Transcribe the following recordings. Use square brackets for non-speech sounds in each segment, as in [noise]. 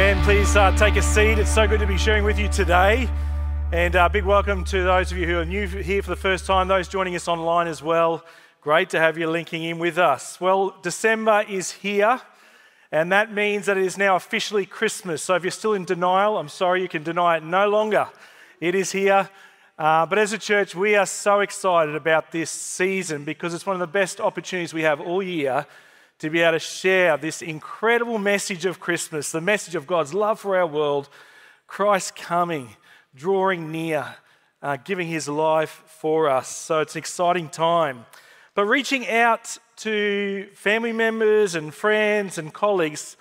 Amen. Please uh, take a seat. It's so good to be sharing with you today. And a uh, big welcome to those of you who are new here for the first time, those joining us online as well. Great to have you linking in with us. Well, December is here, and that means that it is now officially Christmas. So if you're still in denial, I'm sorry, you can deny it no longer. It is here. Uh, but as a church, we are so excited about this season because it's one of the best opportunities we have all year to be able to share this incredible message of Christmas, the message of God's love for our world, Christ coming, drawing near, uh, giving his life for us. So it's an exciting time. But reaching out to family members and friends and colleagues,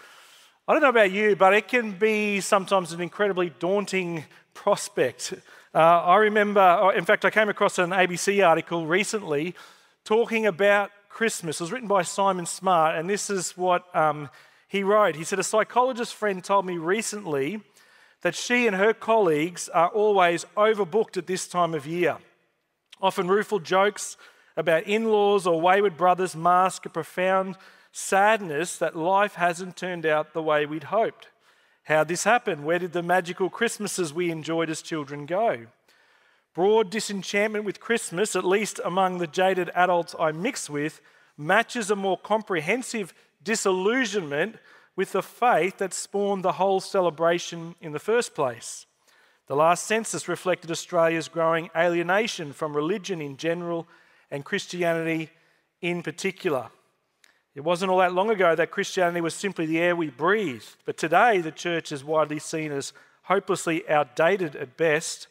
I don't know about you, but it can be sometimes an incredibly daunting prospect. Uh, I remember, uh, in fact, I came across an ABC article recently talking about Christmas. It was written by Simon Smart, and this is what um, he wrote. He said, A psychologist friend told me recently that she and her colleagues are always overbooked at this time of year. Often rueful jokes about in laws or wayward brothers mask a profound sadness that life hasn't turned out the way we'd hoped. How did this happen? Where did the magical Christmases we enjoyed as children go? Broad disenchantment with Christmas, at least among the jaded adults I mix with, matches a more comprehensive disillusionment with the faith that spawned the whole celebration in the first place. The last census reflected Australia's growing alienation from religion in general and Christianity in particular. It wasn't all that long ago that Christianity was simply the air we breathed, but today the church is widely seen as hopelessly outdated at best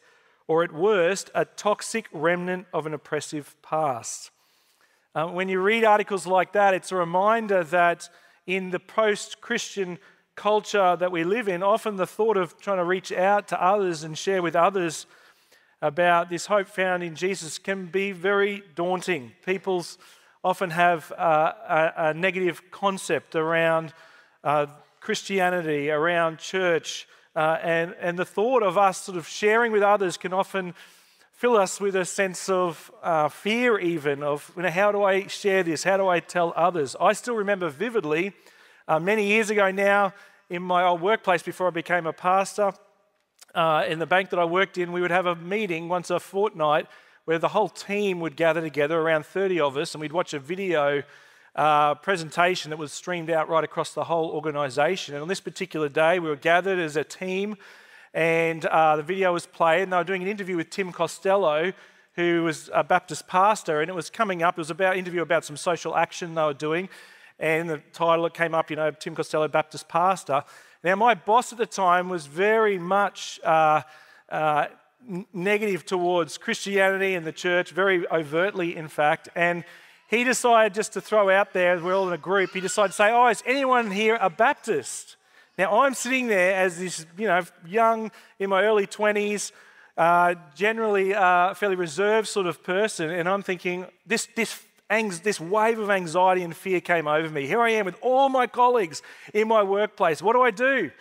or at worst, a toxic remnant of an oppressive past. Uh, when you read articles like that, it's a reminder that in the post Christian culture that we live in, often the thought of trying to reach out to others and share with others about this hope found in Jesus can be very daunting. People often have uh, a, a, negative concept around uh, Christianity, around church, uh, and, and the thought of us sort of sharing with others can often fill us with a sense of uh, fear, even of you know, how do I share this? How do I tell others? I still remember vividly uh, many years ago now in my old workplace before I became a pastor. Uh, in the bank that I worked in, we would have a meeting once a fortnight where the whole team would gather together, around 30 of us, and we'd watch a video uh, presentation that was streamed out right across the whole organization. And on this particular day, we were gathered as a team, and uh, the video was played, and they were doing an interview with Tim Costello, who was a Baptist pastor, and it was coming up. It was about interview about some social action they were doing, and the title came up, you know, Tim Costello, Baptist pastor. Now, my boss at the time was very much uh, uh, negative towards Christianity and the church, very overtly, in fact, and he decided just to throw out there, we're all in a group, he decided to say, Oh, is anyone here a Baptist? Now, I'm sitting there as this, you know, young, in my early 20s, uh, generally uh, fairly reserved sort of person, and I'm thinking, this, this, this wave of anxiety and fear came over me. Here I am with all my colleagues in my workplace. What do I do?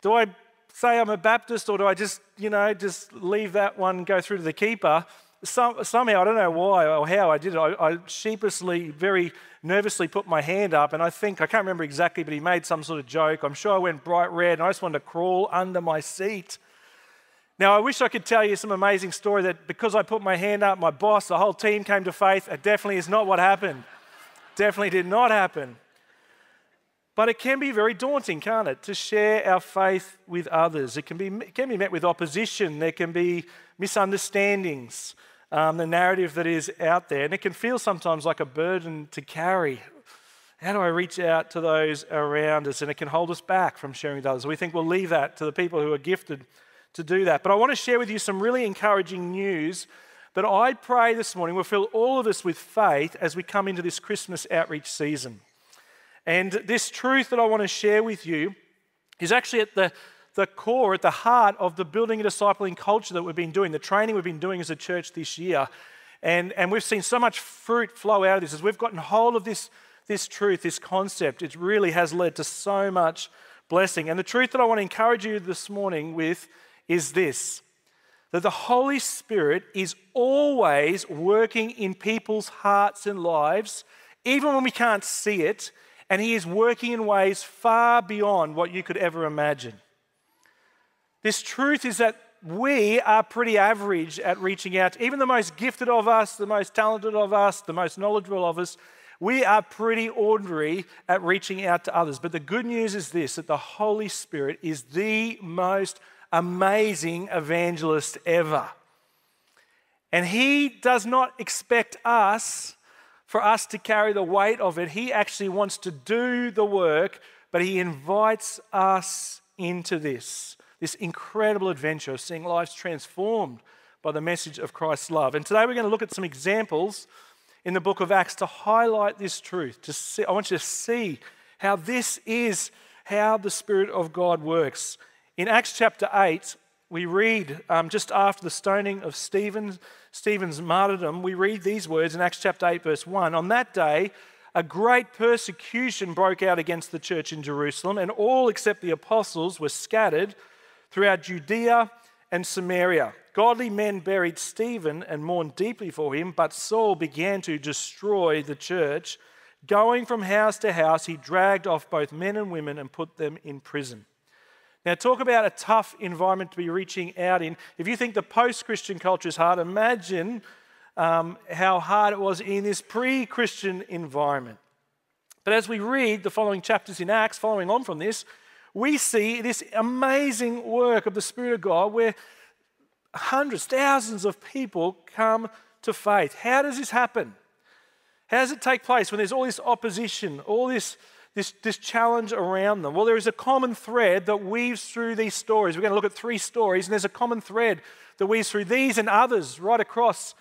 Do I say I'm a Baptist, or do I just, you know, just leave that one go through to the keeper? Some, somehow, I don't know why or how I did it, I, I, sheepishly, very nervously put my hand up, and I think, I can't remember exactly, but he made some sort of joke. I'm sure I went bright red, and I just wanted to crawl under my seat. Now, I wish I could tell you some amazing story that because I put my hand up, my boss, the whole team came to faith. It definitely is not what happened. definitely did not happen. But it can be very daunting, can't it, to share our faith with others? It can be, it can be met with opposition, there can be misunderstandings um, the narrative that is out there. And it can feel sometimes like a burden to carry. How do I reach out to those around us? And it can hold us back from sharing with others. We think we'll leave that to the people who are gifted to do that. But I want to share with you some really encouraging news that I pray this morning will fill all of us with faith as we come into this Christmas outreach season. And this truth that I want to share with you is actually at the the core, at the heart of the building and discipling culture that we've been doing, the training we've been doing as a church this year. And, and we've seen so much fruit flow out of this as we've gotten hold of this, this truth, this concept. It really has led to so much blessing. And the truth that I want to encourage you this morning with is this that the Holy Spirit is always working in people's hearts and lives, even when we can't see it, and He is working in ways far beyond what you could ever imagine. This truth is that we are pretty average at reaching out. Even the most gifted of us, the most talented of us, the most knowledgeable of us, we are pretty ordinary at reaching out to others. But the good news is this that the Holy Spirit is the most amazing evangelist ever. And He does not expect us for us to carry the weight of it. He actually wants to do the work, but He invites us into this this incredible adventure of seeing lives transformed by the message of Christ's love. And today we're going to look at some examples in the book of Acts to highlight this truth. To see, I want you to see how this is how the Spirit of God works. In Acts chapter 8, we read um, just after the stoning of Stephen, Stephen's martyrdom, we read these words in Acts chapter 8, verse 1. On that day, a great persecution broke out against the church in Jerusalem, and all except the apostles were scattered throughout Judea and Samaria. Godly men buried Stephen and mourned deeply for him, but Saul began to destroy the church. Going from house to house, he dragged off both men and women and put them in prison. Now, talk about a tough environment to be reaching out in. If you think the post Christian culture is hard, imagine um, how hard it was in this pre Christian environment. But as we read the following chapters in Acts, following on from this, we see this amazing work of the Spirit of God where hundreds, thousands of people come to faith. How does this happen? How does it take place when there's all this opposition, all this, this, this challenge around them? Well, there is a common thread that weaves through these stories. We're going to look at three stories, and there's a common thread that weaves through these and others right across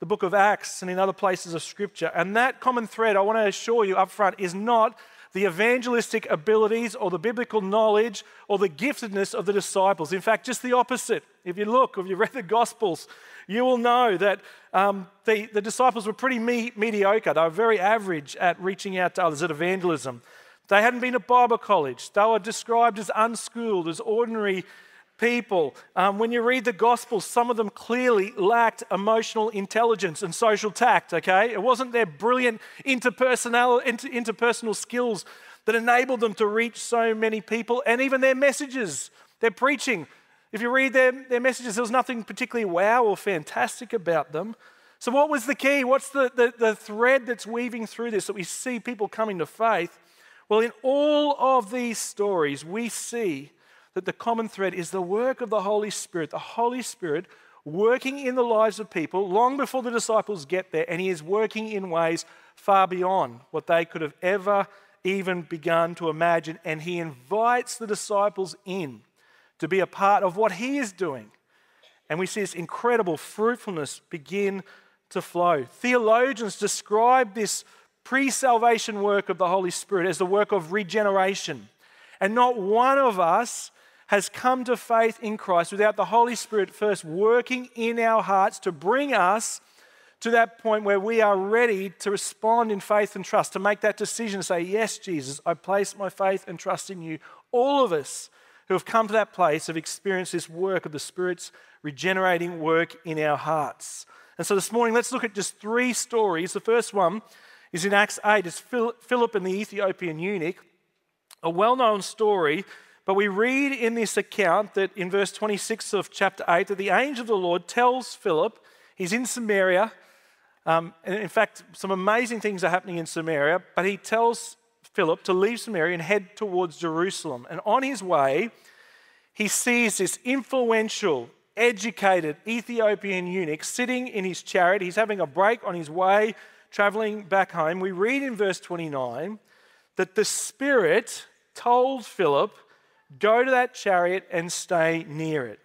the book of Acts and in other places of Scripture. And that common thread, I want to assure you up front, is not the evangelistic abilities or the biblical knowledge or the giftedness of the disciples. In fact, just the opposite. If you look, if you read the Gospels, you will know that um, the, the disciples were pretty me- mediocre. They were very average at reaching out to others, at evangelism. They hadn't been at Bible college. They were described as unschooled, as ordinary people. Um, when you read the Gospels, some of them clearly lacked emotional intelligence and social tact, okay? It wasn't their brilliant interpersonal, inter, interpersonal skills that enabled them to reach so many people, and even their messages, their preaching. If you read their, their messages, there was nothing particularly wow or fantastic about them. So, what was the key? What's the, the, the thread that's weaving through this that we see people coming to faith? Well, in all of these stories, we see that the common thread is the work of the Holy Spirit. The Holy Spirit working in the lives of people long before the disciples get there, and He is working in ways far beyond what they could have ever even begun to imagine. And He invites the disciples in to be a part of what He is doing. And we see this incredible fruitfulness begin to flow. Theologians describe this pre salvation work of the Holy Spirit as the work of regeneration. And not one of us has come to faith in Christ without the Holy Spirit first working in our hearts to bring us to that point where we are ready to respond in faith and trust, to make that decision, say, Yes, Jesus, I place my faith and trust in you. All of us who have come to that place have experienced this work of the Spirit's regenerating work in our hearts. And so this morning, let's look at just three stories. The first one is in Acts 8. It's Philip and the Ethiopian eunuch, a well known story but we read in this account that in verse 26 of chapter 8 that the angel of the Lord tells Philip, he's in Samaria. Um, and in fact, some amazing things are happening in Samaria, but he tells Philip to leave Samaria and head towards Jerusalem. And on his way, he sees this influential, educated Ethiopian eunuch sitting in his chariot. He's having a break on his way, traveling back home. We read in verse 29 that the Spirit told Philip Go to that chariot and stay near it.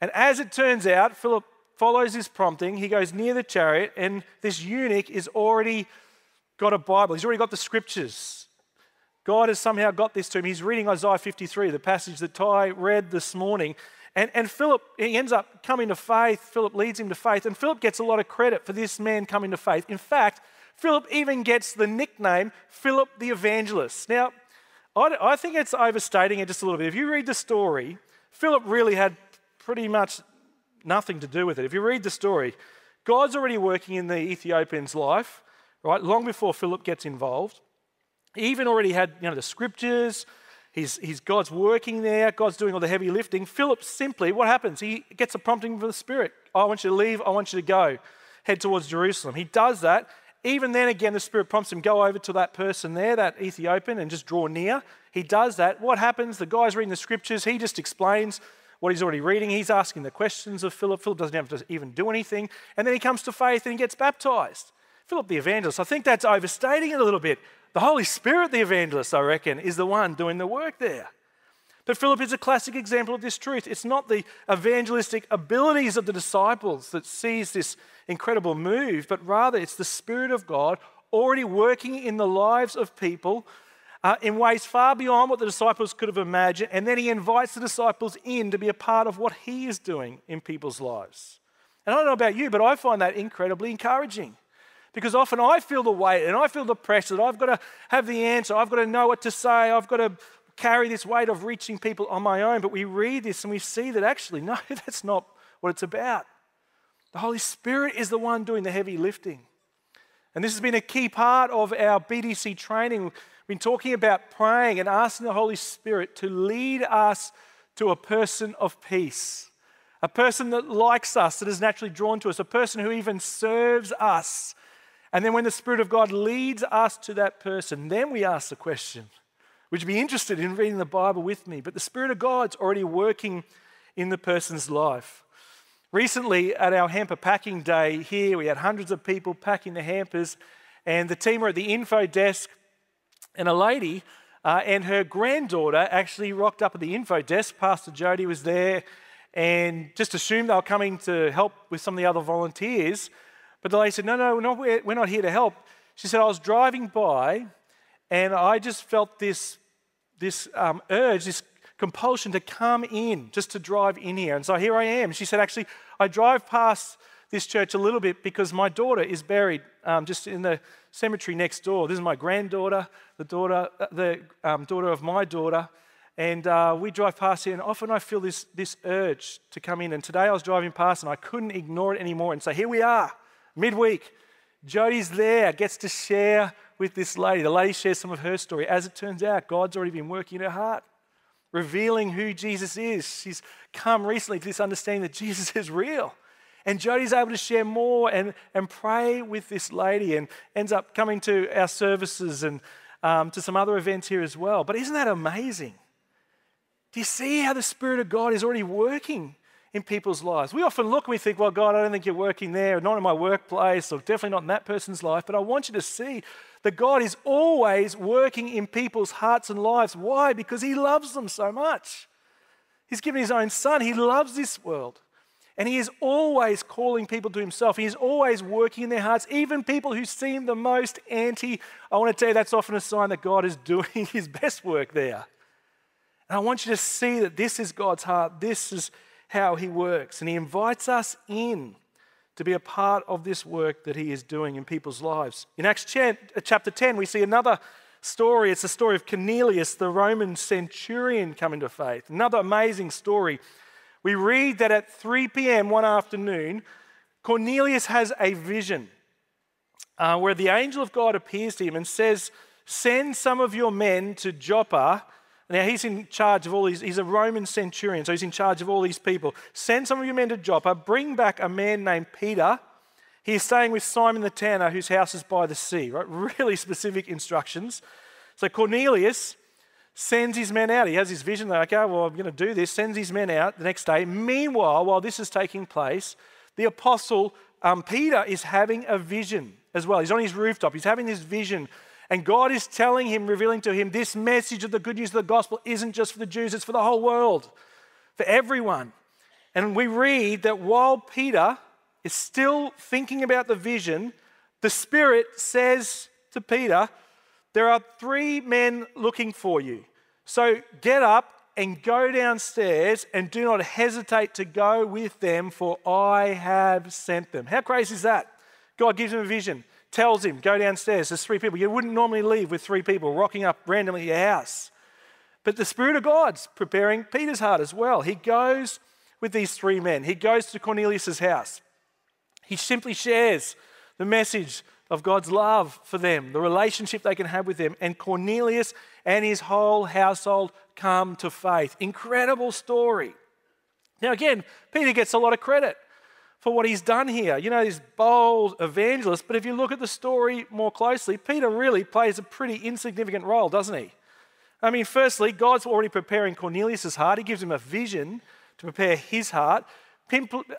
And as it turns out, Philip follows his prompting. He goes near the chariot, and this eunuch is already got a Bible. He's already got the scriptures. God has somehow got this to him. He's reading Isaiah 53, the passage that Ty read this morning. And, and Philip, he ends up coming to faith. Philip leads him to faith. And Philip gets a lot of credit for this man coming to faith. In fact, Philip even gets the nickname Philip the Evangelist. Now, I, think it's overstating it just a little bit. If you read the story, Philip really had pretty much nothing to do with it. If you read the story, God's already working in the Ethiopian's life, right, long before Philip gets involved. He even already had you know, the scriptures, he's, he's God's working there, God's doing all the heavy lifting. Philip simply, what happens? He gets a prompting from the Spirit. I want you to leave, I want you to go, head towards Jerusalem. He does that. Even then, again, the Spirit prompts him, go over to that person there, that Ethiopian, and just draw near. He does that. What happens? The guy's reading the scriptures, he just explains what he's already reading. He's asking the questions of Philip. Philip doesn't have to even do anything. And then he comes to faith and he gets baptized. Philip the evangelist, I think that's overstating it a little bit. The Holy Spirit, the evangelist, I reckon, is the one doing the work there. But Philip is a classic example of this truth. It's not the evangelistic abilities of the disciples that sees this incredible move, but rather it's the Spirit of God already working in the lives of people uh, in ways far beyond what the disciples could have imagined. And then he invites the disciples in to be a part of what he is doing in people's lives. And I don't know about you, but I find that incredibly encouraging. Because often I feel the weight and I feel the pressure that I've got to have the answer, I've got to know what to say, I've got to carry this weight of reaching people on my own. But we read this and we see that actually, [laughs] no, that's not what it's about. The Holy Spirit is the one doing the heavy lifting. And this has been a key part of our BDC training. We've been talking about praying and asking the Holy Spirit to lead us to a person of peace, a person that likes us, that is naturally drawn to us, a person who even serves us and then when the Spirit of God leads us to that person, then we ask the question Would you be interested in reading the Bible with me? But the Spirit of God's already working in the person's life. Recently, at our hamper packing day here, we had hundreds of people packing the hampers, and the team were at the info desk, and a lady uh, and her granddaughter actually rocked up at the info desk. Pastor Jody was there and just assumed they were coming to help with some of the other volunteers. But the lady said, No, no, we're not, we're not here to help. She said, I was driving by and I just felt this, this um, urge, this compulsion to come in, just to drive in here. And so here I am. She said, Actually, I drive past this church a little bit because my daughter is buried um, just in the cemetery next door. This is my granddaughter, the daughter, uh, the um, daughter of my daughter. And uh, we drive past here, and often I feel this, this urge to come in. And today I was driving past, and I couldn't ignore it anymore. And so here we are midweek. Jody's there, gets to share with this lady. The lady shares some of her story. As it turns out, God's already been working in her heart, revealing who Jesus is. She's come recently to this understanding that Jesus [laughs] is real. And Jody's able to share more and, and pray with this lady and ends up coming to our services and um, to some other events here as well. But isn't that amazing? Do you see how the Spirit of God is already working in people's lives. We often look and we think, well, God, I don't think you're working there, not in my workplace, or definitely not in that person's life. But I want you to see that God is always working in people's hearts and lives. Why? Because He loves them so much. He's given His own Son, He loves this world. And He is always calling people to Himself. He is always working in their hearts, even people who seem the most anti. I want to tell you that's often a sign that God is [laughs] doing His best work there. And I want you to see that this is God's heart. This is how He works. And He invites us in to be a part of this work that He is doing in people's lives. In Acts uh, chapter 10, we see another story. It's the story of Cornelius, the Roman centurion, coming to faith. Another amazing story. We read that at 3 p.m. one afternoon, Cornelius has a vision uh, where the angel of God appears to him and says, Send some of your men to Joppa now he's in charge of all these, he's a Roman centurion, so he's in charge of all these people. Send some of your men to Joppa, bring back a man named Peter. He's staying with Simon the tanner, whose house is by the sea, right? [laughs] Really specific instructions. So Cornelius sends his men out. He has his vision, like, okay, well, I'm going to do this, sends his men out the next day. Meanwhile, while this is taking place, the apostle um, Peter is having a vision as well. He's on his rooftop, he's having this vision and God is telling him, revealing to him, this message of the good news of the gospel isn't just for the Jews, it's for the whole world, for everyone. And we read that while Peter is still thinking about the vision, the Spirit says to Peter, There are three men looking for you. So get up and go downstairs and do not hesitate to go with them, for I have sent them. How crazy is that? God gives him a vision tells him, Go downstairs. There's three people. You wouldn't normally leave with three people rocking up randomly at your house. But the Spirit of God's preparing Peter's heart as well. He goes with these three men, he goes to Cornelius' house. He simply shares the message of God's love for them, the relationship they can have with them. And Cornelius and his whole household come to faith. Incredible story. Now, again, Peter gets a lot of credit for what he's done here. You know, he's bold evangelist, but if you look at the story more closely, Peter really plays a pretty insignificant role, doesn't he? I mean, firstly, God's already preparing Cornelius' heart. He gives him a vision to prepare his heart.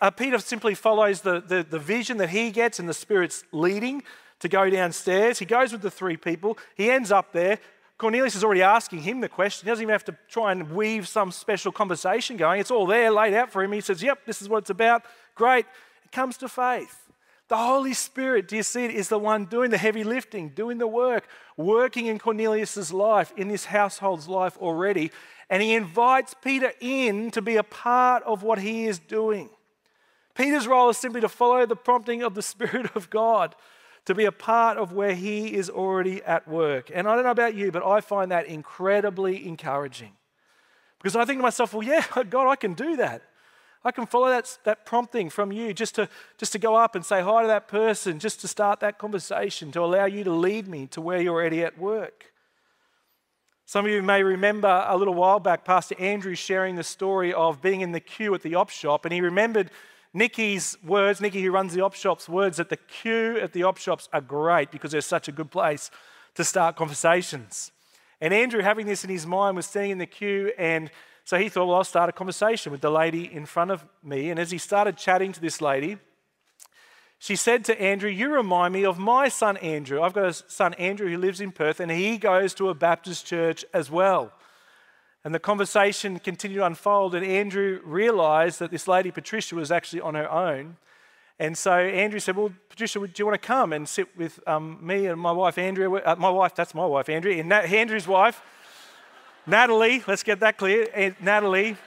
Uh, Peter simply follows the, the, the vision that he gets and the Spirit's leading to go downstairs. He goes with the three people. He ends up there. Cornelius is already asking him the question. He doesn't even have to try and weave some special conversation going. It's all there laid out for him. He says, Yep, this is what it's about. Great. It comes to faith. The Holy Spirit, do you see it, is the one doing the heavy lifting, doing the work, working in Cornelius' life, in this household's life already. And he invites Peter in to be a part of what he is doing. Peter's role is simply to follow the prompting of the [laughs] Spirit of God, to be a part of where he is already at work. And I don't know about you, but I find that incredibly encouraging. Because I think to myself, well, yeah, [laughs] God, I can do that. I can follow that, that prompting from you just to, just to go up and say hi to that person, just to start that conversation, to allow you to lead me to where you're already at work. Some of you may remember a little while back, Pastor Andrew sharing the story of being in the queue at the op shop, and he remembered Nikki's words, Nikki who runs the op shop's words, that the queue at the op shops are great because they're such a good place to start conversations. And Andrew, having this in his mind, was standing in the queue and so he thought, well, I'll start a conversation with the lady in front of me. And as he started chatting to this lady, she said to Andrew, You remind me of my son Andrew. I've got a son Andrew who lives in Perth, and he goes to a Baptist church as well. And the conversation continued to unfold, and Andrew realized that this lady, Patricia, was actually on her own. And so Andrew said, Well, Patricia, do you want to come and sit with um, me and my wife, Andrea? Uh, my wife, that's my wife, Andrea, and Andrew's wife. Natalie, let's get that clear. And Natalie,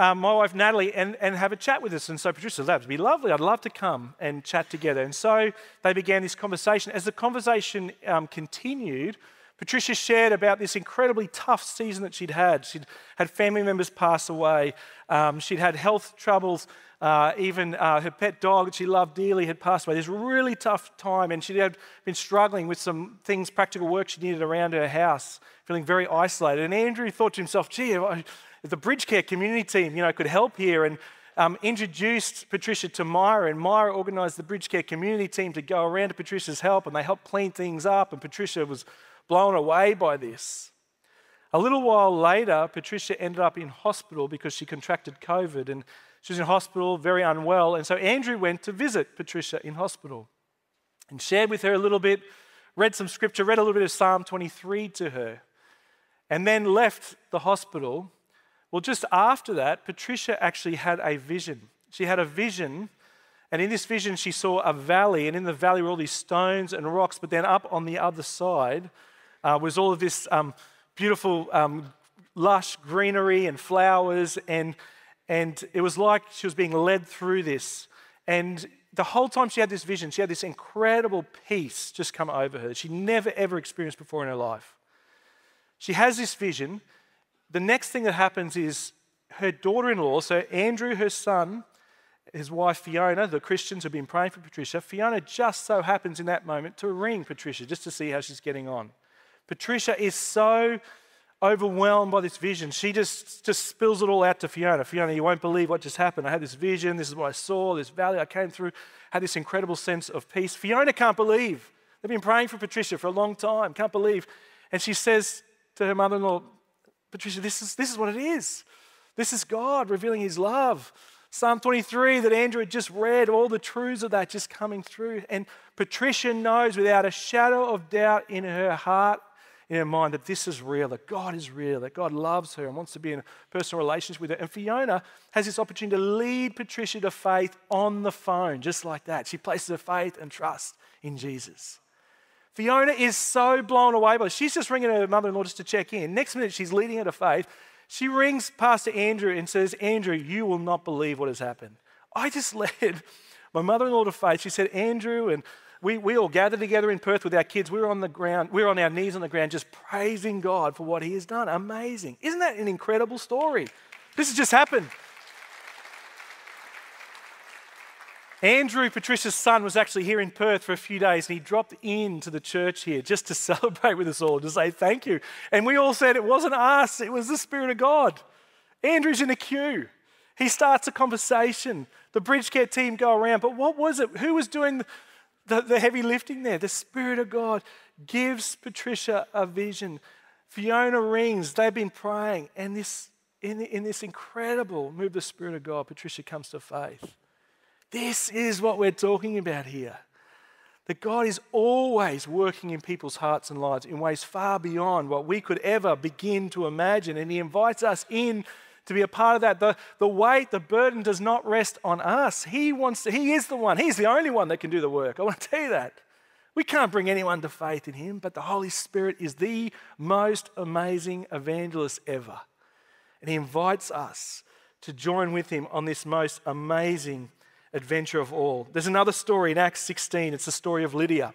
um, my wife Natalie, and, and have a chat with us. And so Patricia said, that would be lovely. I'd love to come and chat together. And so they began this conversation. As the conversation um, continued, Patricia shared about this incredibly tough season that she'd had. She'd had family members pass away. Um, she'd had health troubles. Uh, even uh, her pet dog that she loved dearly had passed away. This really tough time, and she had been struggling with some things, practical work she needed around her house, feeling very isolated. And Andrew thought to himself, gee, if the Bridge Care community team, you know, could help here, and um, introduced Patricia to Myra, and Myra organised the Bridge Care community team to go around to Patricia's help, and they helped clean things up, and Patricia was blown away by this. A little while later, Patricia ended up in hospital because she contracted COVID, and she was in hospital, very unwell. And so Andrew went to visit Patricia in hospital and shared with her a little bit, read some scripture, read a little bit of Psalm 23 to her, and then left the hospital. Well, just after that, Patricia actually had a vision. She had a vision, and in this vision, she saw a valley, and in the valley were all these stones and rocks, but then up on the other side uh, was all of this um, beautiful, um, lush greenery and flowers, and and it was like she was being led through this. And the whole time she had this vision, she had this incredible peace just come over her that she never ever experienced before in her life. She has this vision. The next thing that happens is her daughter in law, so Andrew, her son, his wife Fiona, the Christians have been praying for Patricia. Fiona just so happens in that moment to ring Patricia just to see how she's getting on. Patricia is so overwhelmed by this vision. She just, just spills it all out to Fiona. Fiona, you won't believe what just happened. I had this vision. This is what I saw, this valley I came through, had this incredible sense of peace. Fiona can't believe. They've been praying for Patricia for a long time, can't believe. And she says to her mother in law, Patricia, this is, this is what it is. This is God revealing his love. Psalm 23 that Andrew had just read, all the truths of that just coming through. And Patricia knows without a shadow of doubt in her heart in her mind that this is real, that God is real, that God loves her and wants to be in a personal relationship with her. And Fiona has this opportunity to lead Patricia to faith on the phone, just like that. She places her faith and trust in Jesus. Fiona is so blown away by this. She's just ringing her mother in law just to check in. Next minute, she's leading her to faith. She rings Pastor Andrew and says, Andrew, you will not believe what has happened. I just [laughs] led my mother in law to faith. She said, Andrew and we, we all gathered together in Perth with our kids. We were on the ground, we were on our knees on the ground, just praising God for what He has done. Amazing. Isn't that an incredible story? This has just happened. Andrew, Patricia's son, was actually here in Perth for a few days and he dropped into the church here just to [laughs] celebrate with us all, to say thank you. And we all said it wasn't us, it was the Spirit of God. Andrew's in a queue. He starts a conversation. The Bridge Bridgecare team go around. But what was it? Who was doing the, the, heavy lifting there? The Spirit of God gives Patricia a vision. Fiona rings. They've been praying. And this, in, in this incredible move of the Spirit of God, Patricia comes to faith. This is what we're talking about here. That God is always working in people's hearts and lives in ways far beyond what we could ever begin to imagine. And He invites us in to be a part of that. The, the weight, the burden does not rest on us. He wants to, He is the one, He's the only one that can do the work. I want to tell you that. We can't bring anyone to faith in Him, but the Holy Spirit is the most amazing evangelist ever. And He invites us to join with Him on this most amazing adventure of all. There's another story in Acts 16. It's the story of Lydia.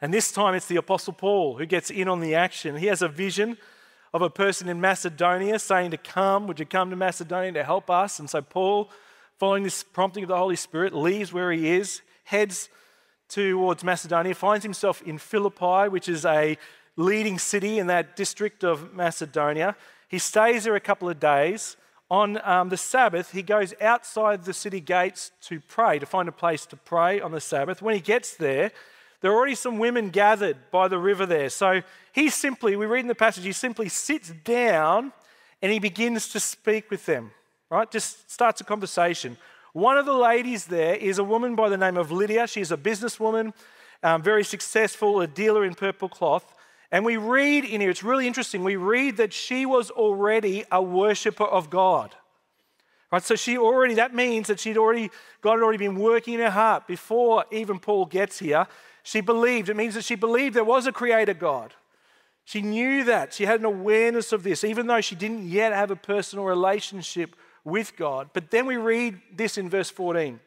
And this time it's the Apostle Paul who gets in on the action. He has a vision of a person in Macedonia saying to come, Would you come to Macedonia to help us? And so Paul, following this prompting of the Holy Spirit, leaves where he is, heads towards Macedonia, finds himself in Philippi, which is a leading city in that district of Macedonia. He stays there a couple of days on um, the Sabbath, he goes outside the city gates to pray, to find a place to pray on the Sabbath. When he gets there, there are already some women gathered by the river there. So he simply, we read in the passage, he simply sits down and he begins to speak with them, right? Just starts a conversation. One of the ladies there is a woman by the name of Lydia. She's a businesswoman, um, very successful, a dealer in purple cloth. And we read in here, it's really interesting, we read that she was already a worshiper of God. Right, so she already, that means that she'd already, God had already been working in her heart before even Paul gets here. She believed, it means that she believed there was a creator God. She knew that. She had an awareness of this, even though she didn't yet have a personal relationship with God. But then we read this in verse 14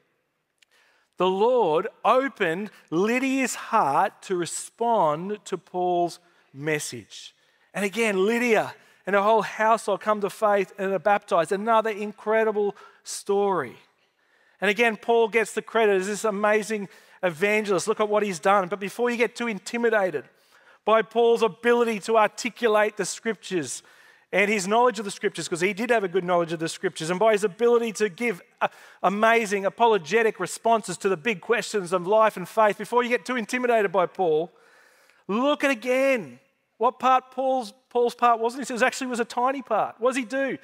the Lord opened Lydia's heart to respond to Paul's message. And again, Lydia and her whole household come to faith and are baptized. Another incredible story. And again, Paul gets the credit as this amazing evangelist. Look at what he's done. But before you get too intimidated by Paul's ability to articulate the scriptures and his knowledge of the scriptures, because he did have a good knowledge of the scriptures, and by his ability to give uh, amazing apologetic responses to the big questions of life and faith, before you get too intimidated by Paul, look at again what part Paul's, Paul's part wasn't. He says actually was a tiny part. What does he do?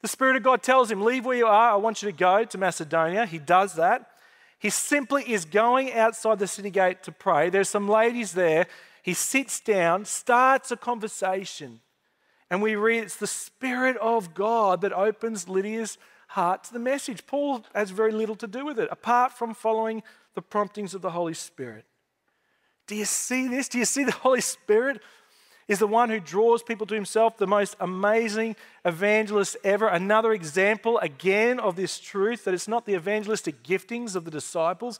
The Spirit of God tells him, Leave where you are. I want you to go to Macedonia. He does that. He simply is going outside the city gate to pray. There's some ladies there. He sits down, starts a conversation, and we read it's the Spirit of God that opens Lydia's heart to the message. Paul has very little to do with it, apart from following the promptings of the Holy Spirit. Do you see this? Do you see the Holy Spirit is the one who draws people to himself, the most amazing evangelist ever. Another example, again, of this truth that it's not the evangelistic giftings of the disciples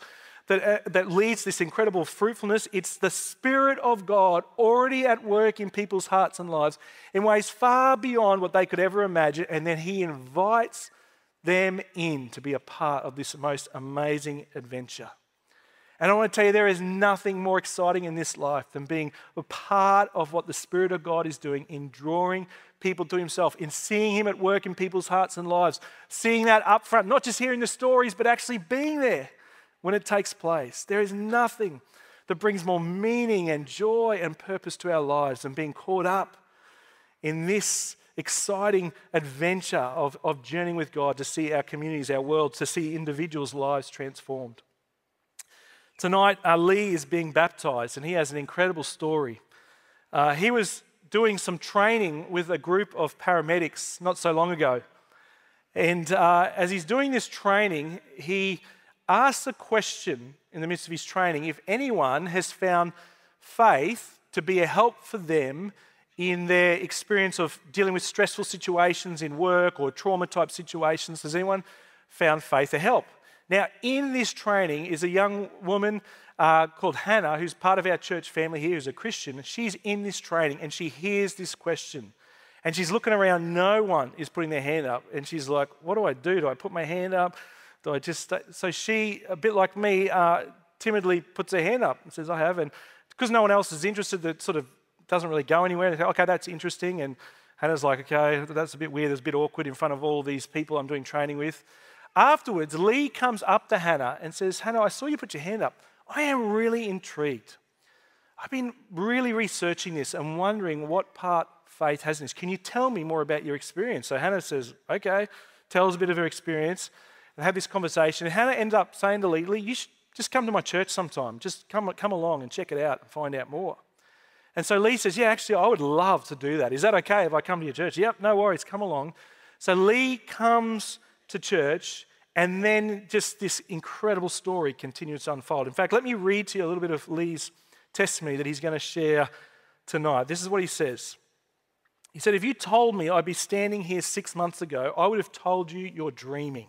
that, uh, that leads this incredible fruitfulness. It's the Spirit of God already at work in people's hearts and lives in ways far beyond what they could ever imagine. And then He invites them in to be a part of this most amazing adventure. And I want to tell you, there is nothing more exciting in this life than being a part of what the Spirit of God is doing in drawing people to Himself, in seeing Him at work in people's hearts and lives, seeing that up front, not just hearing the stories, but actually being there when it takes place. There is nothing that brings more meaning and joy and purpose to our lives than being caught up in this exciting adventure of, of journeying with God to see our communities, our world, to see individuals' lives transformed. Tonight, Ali is being baptized, and he has an incredible story. Uh, he was doing some training with a group of paramedics not so long ago. And uh, as he's doing this training, he asks a question in the midst of his training if anyone has found faith to be a help for them in their experience of dealing with stressful situations in work or trauma type situations. Has anyone found faith a help? Now, in this training is a young woman uh, called Hannah, who's part of our church family here, who's a Christian. She's in this training and she hears this question. And she's looking around, no one is putting their hand up. And she's like, What do I do? Do I put my hand up? Do I just stay? So she, a bit like me, uh, timidly puts her hand up and says, I have. And because no one else is interested, that sort of doesn't really go anywhere. Say, okay, that's interesting. And Hannah's like, okay, that's a bit weird. It's a bit awkward in front of all these people I'm doing training with. Afterwards, Lee comes up to Hannah and says, Hannah, I saw you put your hand up. I am really intrigued. I've been really researching this and wondering what part faith has in this. Can you tell me more about your experience? So Hannah says, okay, tells a bit of her experience and have this conversation. And Hannah ends up saying to Lee, Lee, you should just come to my church sometime. Just come, come along and check it out and find out more. And so Lee says, yeah, actually, I would love to do that. Is that okay if I come to your church? Yep, no worries, come along. So Lee comes to church and then just this incredible story continues to unfold. In fact, let me read to you a little bit of Lee's testimony that he's going to share tonight. This is what he says. He said, If you told me I'd be standing here six months ago, I would have told you you're dreaming.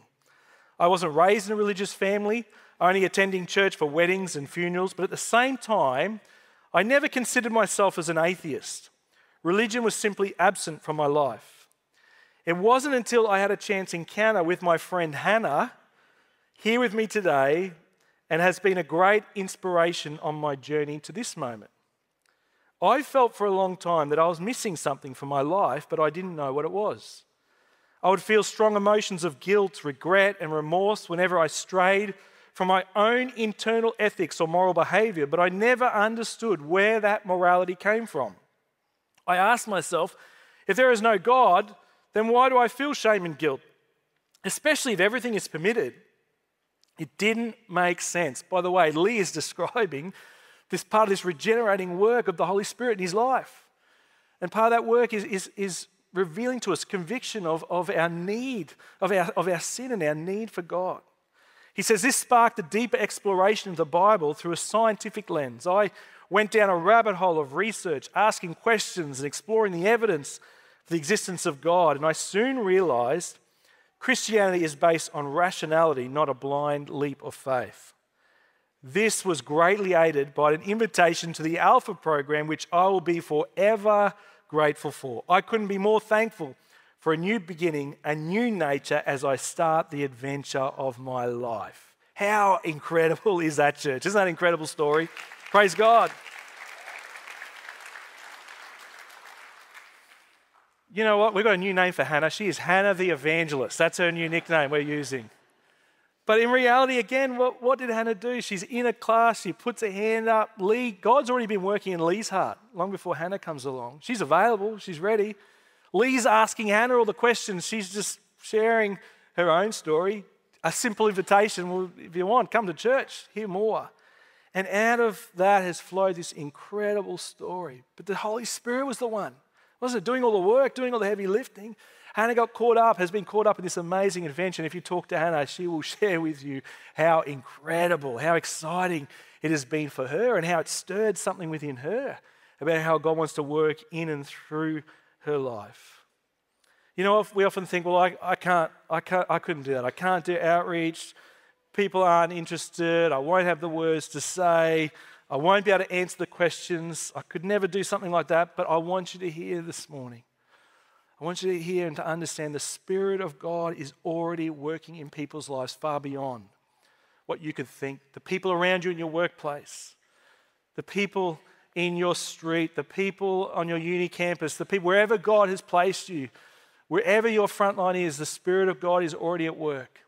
I wasn't raised in a religious family, only attending church for weddings and funerals, but at the same time, I never considered myself as an atheist. Religion was simply absent from my life. It wasn't until I had a chance encounter with my friend Hannah, here with me today, and has been a great inspiration on my journey to this moment. I felt for a long time that I was missing something from my life, but I didn't know what it was. I would feel strong emotions of guilt, regret, and remorse whenever I strayed from my own internal ethics or moral behavior, but I never understood where that morality came from. I asked myself, if there is no God, then why do I feel shame and guilt? Especially if everything is permitted. It didn't make sense. By the way, Lee is [laughs] describing this part of this regenerating work of the Holy Spirit in his life. And part of that work is, is, is revealing to us conviction of, of our need, of our, of our sin and our need for God. He says this sparked a deeper exploration of the Bible through a scientific lens. I went down a rabbit hole of research, asking questions and exploring the evidence the existence of God. And I soon realized Christianity is based on rationality, not a blind leap of faith. This was greatly aided by an invitation to the Alpha program, which I will be forever grateful for. I couldn't be more thankful for a new beginning, a new nature as I start the adventure of my life. How incredible [laughs] is that, church? Isn't that an incredible story? Praise God. You know what? We've got a new name for Hannah. She is Hannah the Evangelist. That's her new nickname we're using. But in reality, again, what, what did Hannah do? She's in a class, she puts her hand up. Lee, God's already been working in Lee's heart long before Hannah comes along. She's available, she's ready. Lee's asking Hannah all the questions. She's just sharing her own story. A simple invitation well, if you want, come to church, hear more. And out of that has flowed this incredible story. But the Holy Spirit was the one wasn't it? Doing all the work, doing all the heavy lifting. Hannah got caught up, has been caught up in this amazing adventure. And if you talk to Hannah, she will [laughs] share with you how incredible, how exciting it has been for her and how it stirred something within her about how God wants to work in and through her life. You know, we often think, well, I, I can't, I can't, I couldn't do that. I can't do outreach. People aren't interested. I won't have the words to say. I won't be able to answer the questions. I could never do something like that, but I want you to hear this morning. I want you to hear and to understand the Spirit of God is already working in people's lives far beyond what you could think. The people around you in your workplace, the people in your street, the people on your uni campus, the people wherever God has placed you, wherever your front line is, the Spirit of God is already at work.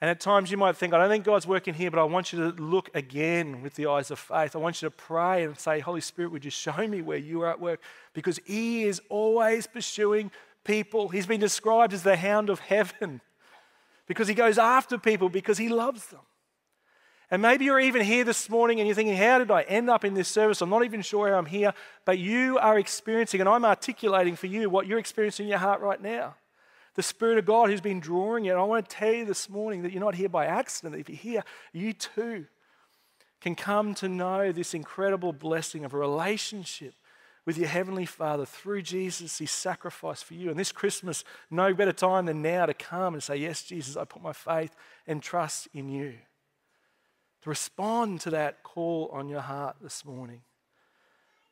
And at times you might think, I don't think God's working here, but I want you to look again with the eyes of faith. I want you to pray and say, Holy Spirit, would you show me where you are at work? Because He is always pursuing people. He's been described as the hound of heaven because He goes after people because He loves them. And maybe you're even here this morning and you're thinking, How did I end up in this service? I'm not even sure how I'm here. But you are experiencing, and I'm articulating for you what you're experiencing in your heart right now the Spirit of God who's been drawing you. And I want to tell you this morning that you're not here by accident. If you're here, you too can come to know this incredible blessing of a relationship with your Heavenly Father through Jesus, His sacrifice for you. And this Christmas, no better time than now to come and say, Yes, Jesus, I put my faith and trust in you. To respond to that call on your heart this morning.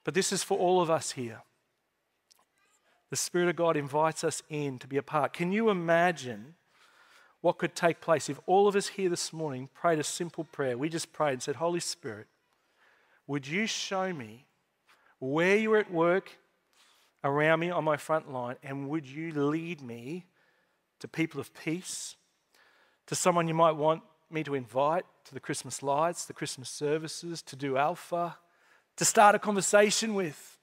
But this is for all of us here the Spirit of God invites us in to be a part. Can you imagine what could take place if all of us here this morning prayed a simple prayer. We just prayed and said, Holy Spirit, would you show me where you're at work around me on my front line, and would you lead me to people of peace, to someone you might want me to invite to the Christmas lights, the Christmas services, to do Alpha, to start a conversation with?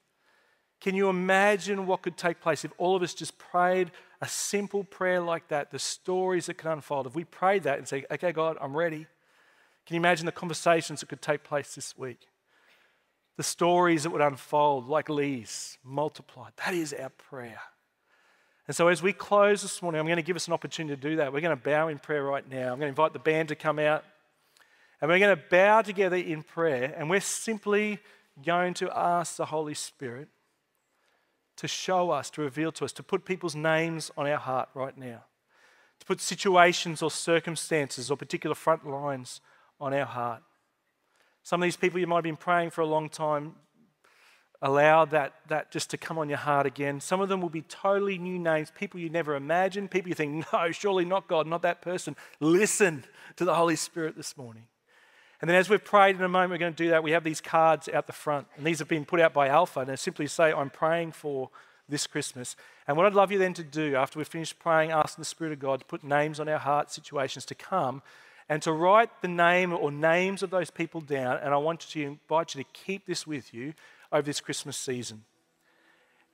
Can you imagine what could take place if all of us just prayed a simple prayer like that? The stories that could unfold. If we prayed that and say, okay, God, I'm ready. Can you imagine the conversations that could take place this week? the stories that would unfold like leaves multiplied. That is our prayer. And so, as we close this morning, I'm going to give us an opportunity to do that. We're going to bow in prayer right now. I'm going to invite the band to come out. And we're going to bow together in prayer. And we're simply going to ask the Holy Spirit to show us, to reveal to us, to put people's names on our heart right now, to put situations or circumstances or particular front lines on our heart. Some of these people you might have been praying for a long time, allow that, that just to come on your heart again. Some of them will be totally new names, people you never imagined, people you think, [laughs] no, surely not God, not that person. Listen to the Holy Spirit this morning. And then, as we've prayed in a moment, we're going to do that. We have these cards out the front, and these have been put out by Alpha, and they simply say, I'm praying for this Christmas. And what I'd love you then to do after we've finished praying, asking the Spirit of God to put names on our heart, situations to come, and to write the name or names of those people down. And I want to invite you to keep this with you over this Christmas season.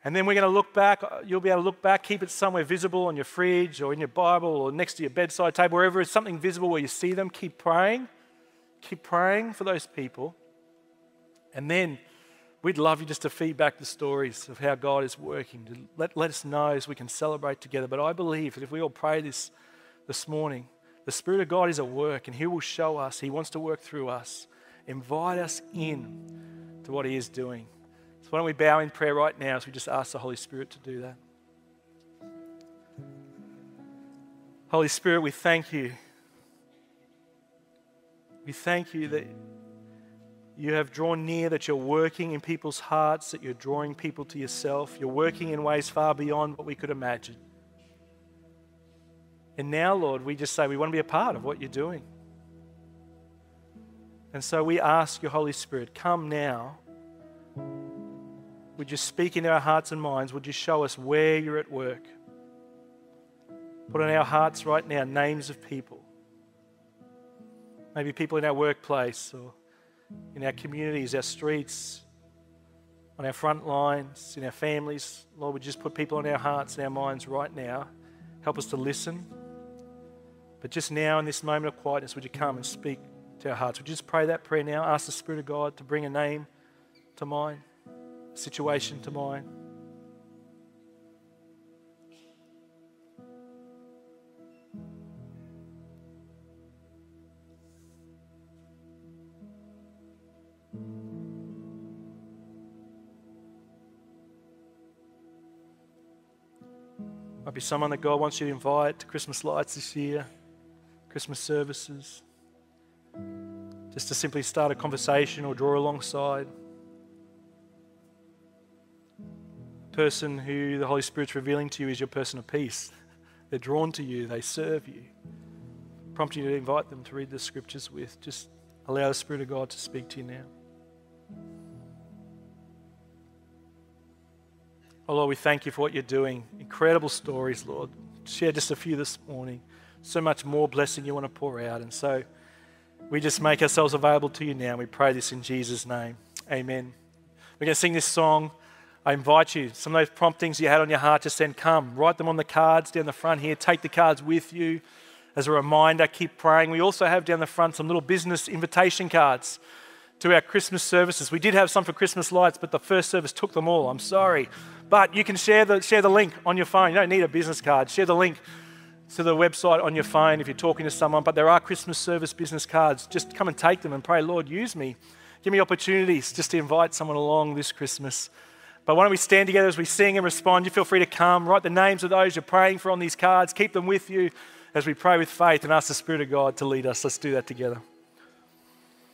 And then we're going to look back. You'll be able to look back, keep it somewhere visible on your fridge or in your Bible or next to your bedside table, wherever it's something visible where you see them. Keep praying. Keep praying for those people. And then we'd love you just to feedback the stories of how God is working. To let, let us know as we can celebrate together. But I believe that if we all pray this this morning, the Spirit of God is at work and He will show us. He wants to work through us. Invite us in to what He is doing. So, why don't we bow in prayer right now as we just ask the Holy Spirit to do that? Holy Spirit, we thank you. We thank you that you have drawn near, that you're working in people's hearts, that you're drawing people to yourself. You're working in ways far beyond what we could imagine. And now, Lord, we just say we want to be a part of what you're doing. And so we ask your Holy Spirit, come now. Would you speak into our hearts and minds? Would you show us where you're at work? Put on our hearts right now names of people. Maybe people in our workplace or in our communities, our streets, on our front lines, in our families. Lord, we just put people on our hearts and our minds right now? Help us to listen but just now, in this moment of quietness, would you come and speak to our hearts? Would you just pray that prayer now? Ask the Spirit of God to bring a name to mind, a situation to mind. Might be someone that God wants you to invite to Christmas lights this year. Christmas services, just to simply start a conversation or draw alongside. Person who the Holy Spirit's revealing to you is your person of peace. [laughs] They're drawn to you, they serve you. Prompt you to invite them to read the scriptures with. Just allow the Spirit of God to speak to you now. Oh Lord, we thank you for what you're doing. Incredible stories, Lord. Share just a few this morning so much more blessing you want to pour out. And so we just make ourselves available to you now. We pray this in Jesus' name. Amen. We're going to sing this song. I invite you, some of those promptings you had on your heart, just send come. Write them on the cards down the front here. Take the cards with you as a reminder. Keep praying. We also have down the front some little business invitation cards to our Christmas services. We did have some for Christmas lights, but the first service took them all. I'm sorry. But you can share the, share the link on your phone. You don't need a business card. Share the link to the website on your phone if you're talking to someone, but there are Christmas service business cards. Just come and take them and pray, Lord, use me. Give me opportunities just to invite someone along this Christmas. But why don't we stand together as we sing and respond? You feel free to come. Write the names of those you're praying for on these cards. Keep them with you as we pray with faith and ask the Spirit of God to lead us. Let's do that together.